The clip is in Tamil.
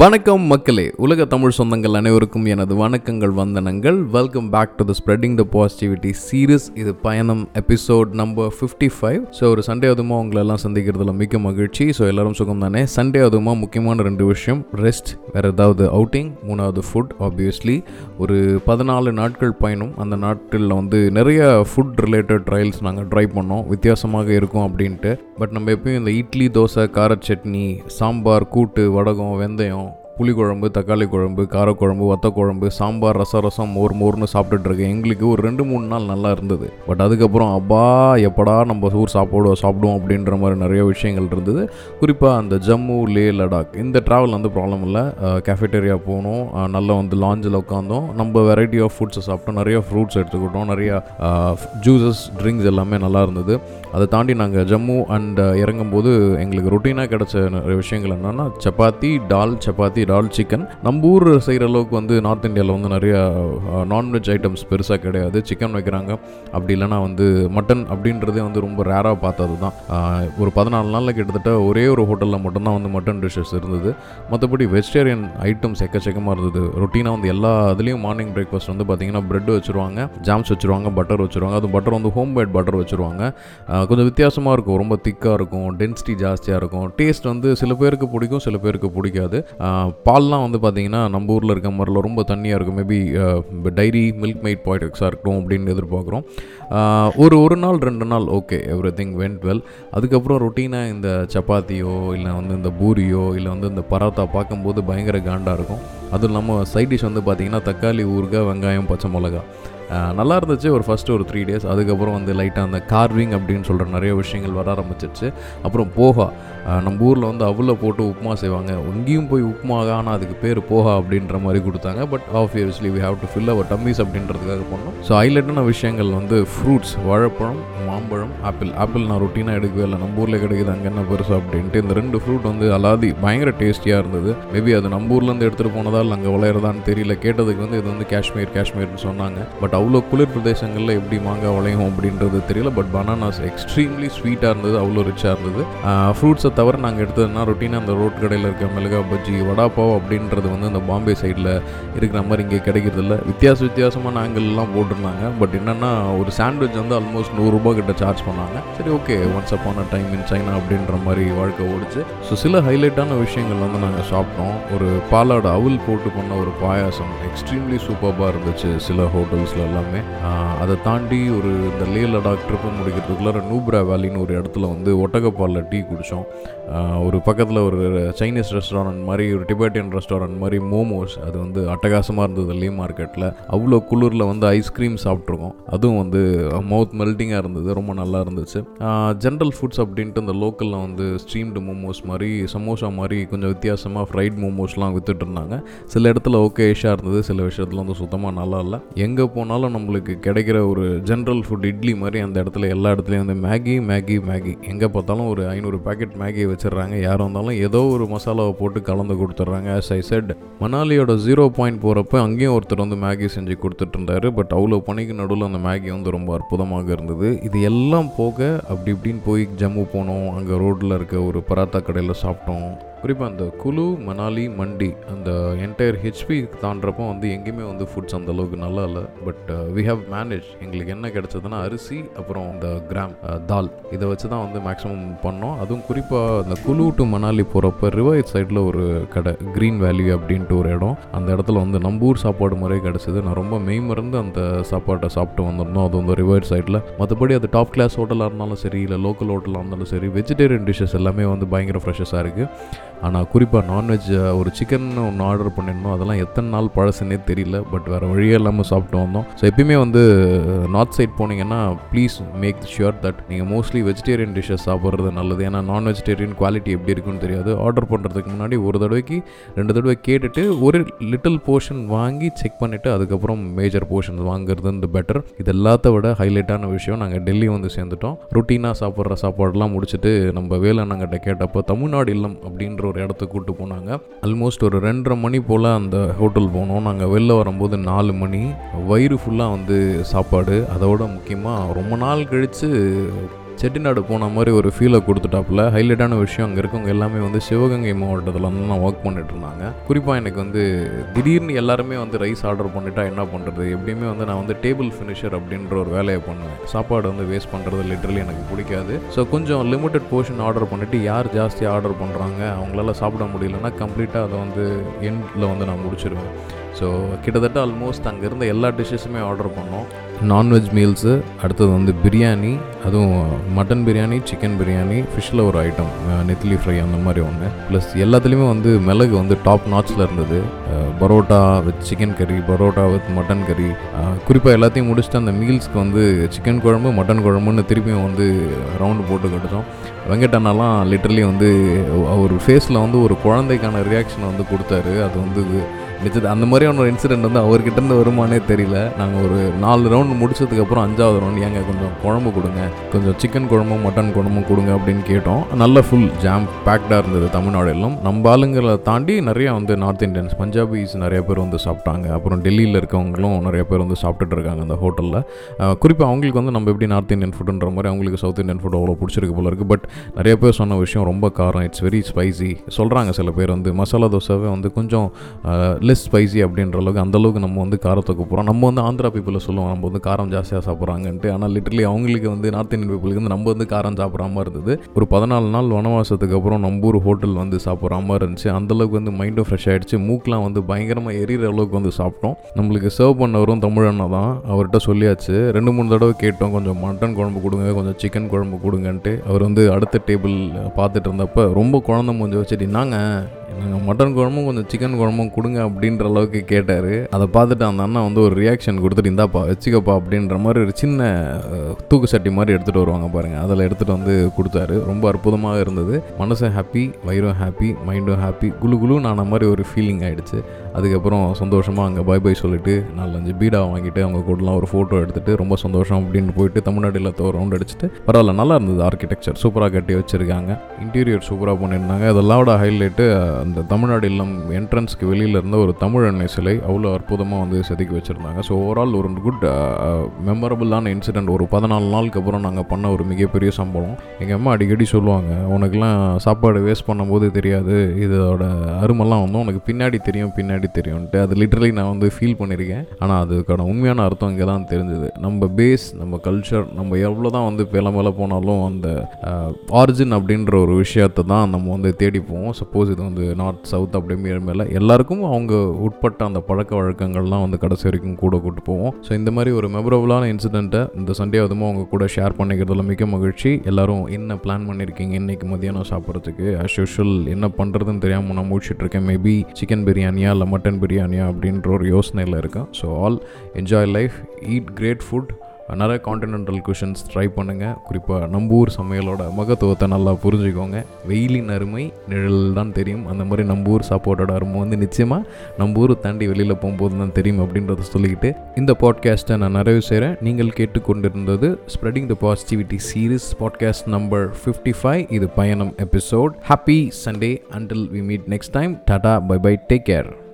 வணக்கம் மக்களே உலக தமிழ் சொந்தங்கள் அனைவருக்கும் எனது வணக்கங்கள் வந்தனங்கள். Welcome back to the spreading the positivity series இது பயணம் episode number fifty five so ஒரு சண்டே அதுமா உங்களை எல்லாம் சந்திக்கிறதுல மிக்க மகிழ்ச்சி. ஸோ எல்லாரும் சுகம் தானே? சண்டே அதுமா முக்கியமான ரெண்டு விஷயம். ரெஸ்ட் வேறு ஏதாவது அவுட்டிங் மூணாவது ஃபுட் ஆப்வியஸ்லி ஒரு பதினாலு நாட்கள் பயணம். அந்த நாட்களில் வந்து நிறைய ஃபுட் ரிலேட்டட் ட்ரையல்ஸ் நாங்கள் ட்ரை பண்ணோம். வித்தியாசமாக இருக்கும் அப்படின்ட்டு. பட் நம்ம எப்பயும் இந்த இட்லி தோசை கார சட்னி சாம்பார் கூட்டு வடகம் வெந்தயம் புளிக்குழம்பு தக்காளி குழம்பு காரக்குழம்பு வத்தக்குழம்பு சாம்பார் ரச ரசம் மோர் மோர்னு சாப்பிட்டுட்டு இருக்கேன். எங்களுக்கு ஒரு ரெண்டு மூணு நாள் நல்லா இருந்தது. பட் அதுக்கப்புறம் அப்பா எப்படா நம்ம ஊர் சாப்பாடு சாப்பிடுவோம்? அப்படின்ற மாதிரி நிறைய விஷயங்கள் இருந்தது. குறிப்பாக அந்த ஜம்மு லே லடாக். இந்த ட்ராவல் வந்து ப்ராப்ளம் இல்லை. கேஃபேட்டேரியா போனோம். நல்லா வந்து லாஞ்சில் உட்காந்தோம் நம்ம வெரைட்டி ஆஃப் ஃபுட்ஸை சாப்பிட்டோம். நிறைய ஃப்ரூட்ஸ் எடுத்துக்கிட்டோம். நிறைய ஜூஸஸ் ட்ரிங்க்ஸ் எல்லாமே நல்லா இருந்தது. அதை தாண்டி நாங்கள் ஜம்மு அண்ட் இறங்கும்போது எங்களுக்கு ரொட்டீனாக கிடைச்ச நிறைய விஷயங்கள் என்னென்னா சப்பாத்தி டால் சப்பாத்தி டால் சிக்கன் நம்ம ஊர் செய்கிற அளவுக்கு வந்து நார்த் இந்தியாவில் வந்து நிறைய நான்வெஜ் ஐட்டம்ஸ் பெருசாக கிடையாது. சிக்கன் வைக்கிறாங்க. அப்படி இல்லைனா வந்து மட்டன் அப்படின்றதே வந்து ரொம்ப ரேராக பார்த்தது தான் ஒரு பதினாலு நாளில் கிட்டத்தட்ட ஒரே ஒரு ஹோட்டலில் மட்டும்தான் வந்து மட்டன் டிஷ்ஷஸ் இருந்தது. மற்றபடி வெஜிடேரியன் ஐட்டம்ஸ் எக்கச்சக்கமாக இருந்தது. ரொட்டீனாக வந்து எல்லா இதுலேயும் மார்னிங் பிரேக்ஃபாஸ்ட் வந்து பார்த்தீங்கன்னா பிரெட் வச்சுருவாங்க ஜாம்ஸ் வச்சுருவாங்க பட்டர் வச்சுருவாங்க. அது பட்டர் வந்து ஹோம் மேட் பட்டர் வச்சுருவாங்க கொஞ்சம் வித்தியாசமாக இருக்கும். ரொம்ப திக்காக இருக்கும். டென்சிட்டி ஜாஸ்தியாக இருக்கும். டேஸ்ட் வந்து சில பேருக்கு பிடிக்கும் சில பேருக்கு பிடிக்காது. பால்லாம் வந்து பார்த்திங்கன்னா நம்ம ஊரில் இருக்க மாதிரில ரொம்ப தண்ணியாக இருக்கும். மேபி டைரி மில்க் மெய்ட் ப்ராடக்ட்ஸாக இருக்கட்டும் அப்படின்னு எதிர்பார்க்குறோம். ஒரு ஒரு நாள் ரெண்டு நாள் okay everything went well அதுக்கப்புறம் ரொட்டீனாக இந்த சப்பாத்தியோ இல்லை வந்து இந்த பூரியோ இல்லை வந்து இந்த பரோட்டா பார்க்கும்போது பயங்கர காண்டாக இருக்கும். அதுவும் இல்லாமல் சைட் டிஷ் வந்து பார்த்தீங்கன்னா தக்காளி ஊறுகாய் வெங்காயம் பச்சை மிளகா நல்லா இருந்துச்சு. ஒரு ஃபஸ்ட்டு ஒரு த்ரீ டேஸ் அதுக்கப்புறம் வந்து லைட்டாக அந்த கார்விங் அப்படின்னு சொல்கிற நிறைய விஷயங்கள் வர ஆரம்பிச்சிருச்சு. அப்புறம் போகா. நம்ம ஊரில் வந்து அவ்வளோ போட்டு உப்புமா செய்வாங்க. இங்கேயும் போய் உப்புமா ஆனால் அதுக்கு பேர் போகா அப்படின்ற மாதிரி கொடுத்தாங்க. But obviously we have to fill our tummies அப்படின்றதுக்காக பண்ணோம் ஸோ ஹைலைட்டான விஷயங்கள் வந்து ஃப்ரூட்ஸ் வாழைப்பழம் மாம்பழம் ஆப்பிள் ஆப்பிள் நான் ரொட்டீனாக எடுக்கவே இல்லை. நம்ம ஊரில் கிடைக்குது அங்கே என்ன பெருசு அப்படின்ட்டு இந்த ரெண்டு ஃப்ரூட் வந்து அலாதி பயங்கர டேஸ்டியாக இருந்தது. மேபி அது நம்ம ஊர்லேருந்து எடுத்துகிட்டு போனதால் அங்கே விளையிறதான்னு தெரியல. கேட்டதுக்கு வந்து இது வந்து காஷ்மீர் காஷ்மீர்னு சொன்னாங்க. பட் அவ்வளோ குளிர் பிரதேசங்களில் எப்படி மாங்காய் விளையும் அப்படின்றது தெரியல பட் பனானாஸ் எக்ஸ்ட்ரீம்லி ஸ்வீட்டாக இருந்தது அவ்வளோ ரிச்சாக இருந்தது. ஃப்ரூட்ஸை தவிர நாங்கள் எடுத்ததுன்னா ரொட்டீனாக அந்த ரோட் கடையில் இருக்க மிளகா பஜ்ஜி வடாப்பாவ் அப்படின்றது வந்து இந்த பாம்பே சைடில் இருக்கிற மாதிரி இங்கே கிடைக்கிறது இல்லை. வித்தியாச வித்தியாசமான ஆங்கிள்லாம் போட்டிருந்தாங்க பட் என்னென்னா ஒரு சாண்ட்விச் வந்து ஆல்மோஸ்ட் நூறுரூபா கிட்ட சார்ஜ் பண்ணாங்க. சரி okay once upon a time in China அப்படின்ற மாதிரி வாழ்க்கை ஓடிச்சு. ஸோ சில ஹைலைட்டான விஷயங்கள் வந்து நாங்கள் சாப்பிட்டோம். ஒரு பாலாட அவுல் போட்டு பண்ண ஒரு பாயாசம் எக்ஸ்ட்ரீம்லி சூப்பராக இருந்துச்சு. சில ஹோட்டல்ஸில் எல்லாமே. அதை தாண்டி ஒரு இந்த லே லடாக் ட்ரிப்பு முடிக்கிறதுக்குள்ளார நூப்ரா வேலின்னு ஒரு இடத்துல வந்து ஒட்டகப்பாலில் டீ குடித்தோம் ஒரு பக்கத்தில் ஒரு சைனீஸ் ரெஸ்டாரண்ட் மாதிரி ஒரு டிபேட்டியன் ரெஸ்டாரண்ட் மாதிரி மோமோஸ் அது வந்து அட்டகாசமாக இருந்தது லீ. மார்க்கெட்டில் அவ்வளோ குளிரில் வந்து ஐஸ்கிரீம் சாப்பிட்ருக்கோம் அதுவும் வந்து மவுத் மெல்ட்டிங்காக இருந்தது. ரொம்ப நல்லா இருந்துச்சு. ஜென்ரல் ஃபுட்ஸ் அப்படின்ட்டு இந்த லோக்கலில் வந்து ஸ்ட்ரீம்டு மோமோஸ் மாதிரி சமோசா மாதிரி கொஞ்சம் வித்தியாசமாக ஃப்ரைட் மோமோஸ்லாம் வித்துட்டு இருந்தாங்க. சில இடத்துல ஓகேஷாக இருந்தது. சில விஷயத்தில் வந்து சுத்தமாக நல்லா இல்லை. எங்கே போனாலும் நம்மளுக்கு கிடைக்கிற ஒரு ஜென்ரல் ஃபுட் இட்லி மாதிரி அந்த இடத்துல எல்லா இடத்துலையும் வந்து மேகி மேகி மேகி எங்கே பார்த்தாலும் ஒரு ஐநூறு பேக்கெட் மேகி வச்சிடுறாங்க யாராக இருந்தாலும் ஏதோ ஒரு மசாலாவை போட்டு கலந்து கொடுத்துட்றாங்க. ஆஸ் ஐ செட் மணாலியோட ஜீரோ பாயிண்ட் போகிறப்ப அங்கேயும் ஒருத்தர் வந்து மேகி செஞ்சு கொடுத்துட்டு இருந்தாரு பட் அவ்வளோ பணிக்கு நடுவில் அந்த மேகி வந்து ரொம்ப அற்புதமாக இருந்தது. இது எல்லாம் போக அப்படி இப்படின்னு போய் ஜம்மு போனோம். அங்கே ரோட்டில் இருக்க ஒரு பராத்தா கடையில் சாப்பிட்டோம். குறிப்பாக அந்த குலு மணாலி மண்டி அந்த என்டையர் ஹெச்பி தாண்டப்போ வந்து எங்கேயுமே வந்து ஃபுட்ஸ் அந்த அளவுக்கு நல்லா இல்லை. பட் வி ஹவ் மேனேஜ் எங்களுக்கு என்ன கிடைச்சதுன்னா அரிசி அப்புறம் இந்த கிராம் தால் இதை வச்சு தான் வந்து மேக்ஸிமம் பண்ணோம். அதுவும் குறிப்பாக அந்த குலு டு மணாலி போகிறப்ப ரிவர்ஸ் சைடில் ஒரு கடை க்ரீன் வேல்யூ அப்படின்ட்டு ஒரு இடம். அந்த இடத்துல வந்து நம்பூர் சாப்பாடு முறை கிடச்சிது. நான் ரொம்ப மெய்மறந்து அந்த சாப்பாட்டை சாப்பிட்டு வந்திருந்தோம். அது வந்து ரிவர்ஸ் சைடில் மற்றபடி அது டாப் கிளாஸ் ஹோட்டலாக இருந்தாலும் சரி இல்லை லோக்கல் ஹோட்டலாக இருந்தாலும் சரி வெஜிடேரியன் டிஷ்ஷஸ் எல்லாமே வந்து பயங்கர ஃப்ரெஷ்ஷாக இருக்குது ஆனால் குறிப்பாக நான்வெஜ் ஒரு சிக்கன் ஒன்று ஆர்டர் பண்ணியிருந்தோம் அதெல்லாம் எத்தனை நாள் பழசுன்னே தெரியல. பட் வேறு வழியே இல்லாமல் சாப்பிட்டு வந்தோம். ஸோ எப்பயுமே வந்து நார்த் சைட் போனீங்கன்னா ப்ளீஸ் மேக் ஷுர் தட் நீங்கள் மோஸ்ட்லி வெஜிடேரியன் டிஷ்ஷஸ் சாப்பிட்றது நல்லது. ஏன்னா நான் வெஜிடேரியன் குவாலிட்டி எப்படி இருக்குன்னு தெரியாது. ஆர்டர் பண்ணுறதுக்கு முன்னாடி ஒரு தடவைக்கு ரெண்டு தடவை கேட்டுட்டு ஒரு லிட்டில் போர்ஷன் வாங்கி செக் பண்ணிவிட்டு அதுக்கப்புறம் மேஜர் போர்ஷன்ஸ் வாங்குறது இந்த பெட்டர் இது எல்லாத்த விட ஹைலைட்டான விஷயம். நாங்கள் டெல்லி வந்து சேர்ந்துட்டோம். ருட்டீனாக சாப்பிட்ற சாப்பாடெல்லாம் முடிச்சுட்டு நம்ம வேலைண்ணங்கிட்ட கேட்டப்போ தமிழ்நாடு இல்லம் அப்படின்ற ஒரு இடத்துக்கு கூட்டு போனாங்க. ஆல்மோஸ்ட் ஒரு ரெண்டரை மணி போல் அந்த ஹோட்டல் போனோம். நாங்கள் வெளில வரும்போது நாலு மணி. வயிறு ஃபுல்லாக வந்து சாப்பாடு. அதோட முக்கியமாக ரொம்ப நாள் கழித்து செட்டிநாடு போன மாதிரி ஒரு ஃபீலை கொடுத்துட்டாப்புல. ஹைலைட்டான விஷயம் அங்கே இருக்கவங்க எல்லாமே வந்து சிவகங்கை மாவட்டத்தில் வந்து நான் ஒர்க் பண்ணிட்டு இருந்தாங்க. குறிப்பாக எனக்கு வந்து திடீர்னு எல்லாருமே வந்து ரைஸ் ஆர்டர் பண்ணிட்டா என்ன பண்ணுறது எப்படியுமே வந்து நான் வந்து டேபிள் ஃபினிஷர் அப்படின்ற ஒரு வேலையை பண்ணுவேன். சாப்பாடு வந்து வேஸ்ட் பண்ணுறது லிட்டரலி எனக்கு பிடிக்காது. ஸோ கொஞ்சம் லிமிட்டட் போர்ஷன் ஆர்டர் பண்ணிவிட்டு யார் ஜாஸ்தி ஆர்டர் பண்ணுறாங்க அவங்களால சாப்பிட முடியலன்னா கம்ப்ளீட்டாக அதை வந்து எண்டில் வந்து நான் முடிச்சிருவேன். ஸோ கிட்டத்தட்ட ஆல்மோஸ்ட் அங்கேருந்து எல்லா டிஷ்ஷஸுமே ஆர்டர் பண்ணோம். நான்வெஜ் மீல்ஸு அடுத்தது வந்து பிரியாணி அதுவும் மட்டன் பிரியாணி சிக்கன் பிரியாணி ஃபிஷ்ஷில் ஒரு ஐட்டம் நெத்திலி ஃப்ரை அந்த மாதிரி ஒன்று ப்ளஸ் எல்லாத்துலேயுமே வந்து மிளகு வந்து டாப் நாட்ச்சில் இருந்தது. பரோட்டா வித் சிக்கன் கறி பரோட்டா வித் மட்டன் கறி குறிப்பாக எல்லாத்தையும் முடிச்சுட்டு அந்த மீல்ஸ்க்கு வந்து சிக்கன் குழம்பு மட்டன் குழம்புன்னு திருப்பியும் வந்து ரவுண்டு போட்டு கட்டுறோம். வெங்கட்டண்ணாலாம் லிட்டரலி வந்து அவர் ஃபேஸில் வந்து ஒரு குழந்தைக்கான ரியாக்ஷனை வந்து கொடுத்தாரு. அது வந்து மிச்சது அந்த மாதிரியான ஒரு இன்சிடென்ட் வந்து அவர்கிட்ட இருந்து வருமானே தெரியல. நாங்கள் ஒரு நாலு ரவுண்ட் முடிச்சதுக்கப்புறம் அஞ்சாவது ரவுண்ட் ஏங்க கொஞ்சம் குழம்பு கொடுங்க. கொஞ்சம் சிக்கன் குழம்பும் மட்டன் குழம்பும் கொடுங்க அப்படின்னு கேட்டோம். நல்ல ஃபுல் ஜாம் பேக்டாக இருந்தது தமிழ்நாடு எல்லாம் நம்ம ஆளுங்களை தாண்டி நிறையா வந்து நார்த் இந்தியன்ஸ் பஞ்சாபிஸ் நிறைய பேர் வந்து சாப்பிட்டாங்க. அப்புறம் டெல்லியில் இருக்கவங்களும் நிறைய பேர் வந்து சாப்பிட்டுட்டு இருக்காங்க அந்த ஹோட்டலில் குறிப்பாக அவங்களுக்கு வந்து நம்ம எப்படி நார்த் இந்தியன் ஃபுட்டுன்ற மாதிரி அவங்களுக்கு சவுத் இந்தியன் ஃபுட் அவ்வளோ பிடிச்சிருக்கு போல இருக்குது பட் நிறைய பேர் சொன்ன விஷயம் ரொம்ப காரம். இட்ஸ் வெரி ஸ்பைசி சொல்கிறாங்க சில பேர் வந்து. மசாலா தோசாவே வந்து கொஞ்சம் லெஸ் ஸ்பைசி அப்படின்ற அளவுக்கு அந்தளவுக்கு நம்ம வந்து காரத்தை போகிறோம் நம்ம வந்து ஆந்திரா பீப்புளை சொல்லுவோம் நம்ம வந்து காரம் ஜாஸ்தியாக சாப்பிட்றாங்கன்ட்டு. ஆனால் லிட்டரலி அவங்களுக்கு வந்து நார்த் இந்தியன் பீப்புளுக்கு வந்து நம்ம வந்து காரம் சாப்பிட்ற மாதிரி இருந்தது. ஒரு பதினாலு நாள் வனவாசத்துக்கு அப்புறம் நம்ம ஊர் ஹோட்டல் வந்து சாப்பிட்ற மாதிரி இருந்துச்சு அந்தளவுக்கு வந்து மைண்டும் ஃப்ரெஷ் ஆகிடுச்சு மூக்கெலாம் வந்து பயங்கரமாக எரியிற அளவுக்கு வந்து சாப்பிட்டோம். நம்மளுக்கு சர்வ் பண்ணவரும் தமிழண்ணா தான். அவர்கிட்ட சொல்லியாச்சு. ரெண்டு மூணு தடவை கேட்டோம். கொஞ்சம் மட்டன் குழம்பு கொடுங்க கொஞ்சம் சிக்கன் குழம்பு கொடுங்கன்ட்டு. அவர் வந்து அடுத்த டேபிள் பார்த்துட்டு இருந்தப்போ ரொம்ப குழந்தை மூஞ்சி வச்சுட்டு நாங்கள் நாங்கள் மட்டன் குழம்பும் கொஞ்சம் சிக்கன் குழம்பும் கொடுங்க அப்படின்ற அளவுக்கு கேட்டார். அதை பார்த்துட்டு அந்த அண்ணா வந்து ஒரு ரியாக்ஷன் கொடுத்துட்டு இந்தாப்பா வச்சுக்கப்பா அப்படின்ற மாதிரி ஒரு சின்ன தூக்கு சட்டி மாதிரி எடுத்துகிட்டு வருவாங்க பாருங்கள் அதில் எடுத்துகிட்டு வந்து கொடுத்தாரு. ரொம்ப அற்புதமாக இருந்தது. மனசும் ஹாப்பி வயிறும் ஹாப்பி மைண்டும் ஹாப்பி குளு குளு நான மாதிரி ஒரு ஃபீலிங் ஆகிடுச்சு அதுக்கப்புறம் சந்தோஷமாக அங்கே பாய் பாய் சொல்லிட்டு நாலஞ்சு பீடா வாங்கிட்டு அவங்க கூடலாம் ஒரு ஃபோட்டோ எடுத்துகிட்டு ரொம்ப சந்தோஷம் அப்படின்னு போயிட்டு தமிழ்நாடு இல்லத்தை ரவுண்ட் அடிச்சுட்டு பரவாயில்ல நல்லா இருந்தது ஆர்கிடெக்சர் சூப்பராக கட்டி வச்சுருக்காங்க. இன்டீரியர் சூப்பராக பண்ணியிருந்தாங்க. அதெல்லாவோட ஹைலைட்டு அந்த தமிழ்நாடு இல்லம் என்ட்ரன்ஸ்க்கு வெளியில் இருந்த ஒரு தமிழ் அன்னை சிலை அவ்வளோ அற்புதமாக வந்து செதுக்கி வச்சுருந்தாங்க. ஸோ ஓவரால் ஒரு குட் மெமரபுளான இன்சிடெண்ட் ஒரு பதினாலு நாளுக்கு அப்புறம் நாங்கள் பண்ண ஒரு மிகப்பெரிய சம்பளம் எங்கள் அம்மா அடிக்கடி சொல்லுவாங்க உனக்கெல்லாம் சாப்பாடு வேஸ்ட் பண்ணும்போது தெரியாது. இதோட அருமெல்லாம் வந்து உனக்கு பின்னாடி தெரியும் பின்னாடி தெரியும்ன்ட்டு. அது லிட்டரலி நான் வந்து ஃபீல் பண்ணியிருக்கேன் ஆனால் அதுக்கான உண்மையான அர்த்தம் இங்கே தான் தெரிஞ்சது. நம்ம பேஸ் நம்ம கல்ச்சர் நம்ம எவ்வளோ தான் வந்து மேலே மேலே போனாலும் அந்த uh, ஆரிஜின் அப்படின்ற ஒரு விஷயத்தை தான் நம்ம வந்து தேடிப்போம் சப்போஸ் இது வந்து நார்த் சவுத் அப்படி மேலே எல்லாருக்கும் அவங்க உட்பட்ட அந்த பழக்க வழக்கங்கள்லாம் வந்து கடைசி வரைக்கும் கூட கூட்டு போவோம். ஸோ இந்த மாதிரி ஒரு மெமரபுளான இன்சிடென்ட்டை இந்த சண்டே அதுமா அவங்க கூட ஷேர் பண்ணிக்கிறதுல மிக மகிழ்ச்சி. எல்லாரும் என்ன பிளான் பண்ணியிருக்கீங்க இன்னைக்கு மதியானம் சாப்பிட்றதுக்கு? அஸ் யூஷுவல் என்ன பண்ணுறதுன்னு தெரியாமல் நான் முடிச்சுட்டு இருக்கேன். மேபி சிக்கன் பிரியாணியா இல்லை மட்டன் பிரியாணியா அப்படின்ற ஒரு யோசனையில் இருக்கேன். So all enjoy life eat great food நிறைய காண்டினென்டல் குஷன்ஸ் ட்ரை பண்ணுங்கள் குறிப்பாக நம்ம ஊர் சமையலோட மகத்துவத்தை நல்லா புரிஞ்சுக்கோங்க. வெயிலின் அருமை நிழல் தான் தெரியும். அந்த மாதிரி நம்ம ஊர் சாப்பாட்டோட அருமை வந்து நிச்சயமாக நம்ம ஊர் தாண்டி வெளியில் போகும்போது தான் தெரியும் அப்படின்றத சொல்லிக்கிட்டு இந்த பாட்காஸ்ட்டை நான் நிறைவு செய்கிறேன் நீங்கள் கேட்டுக்கொண்டிருந்தது spreading the positivity series podcast number fifty five இது பயணம் episode happy Sunday until we meet next time tata bye bye take care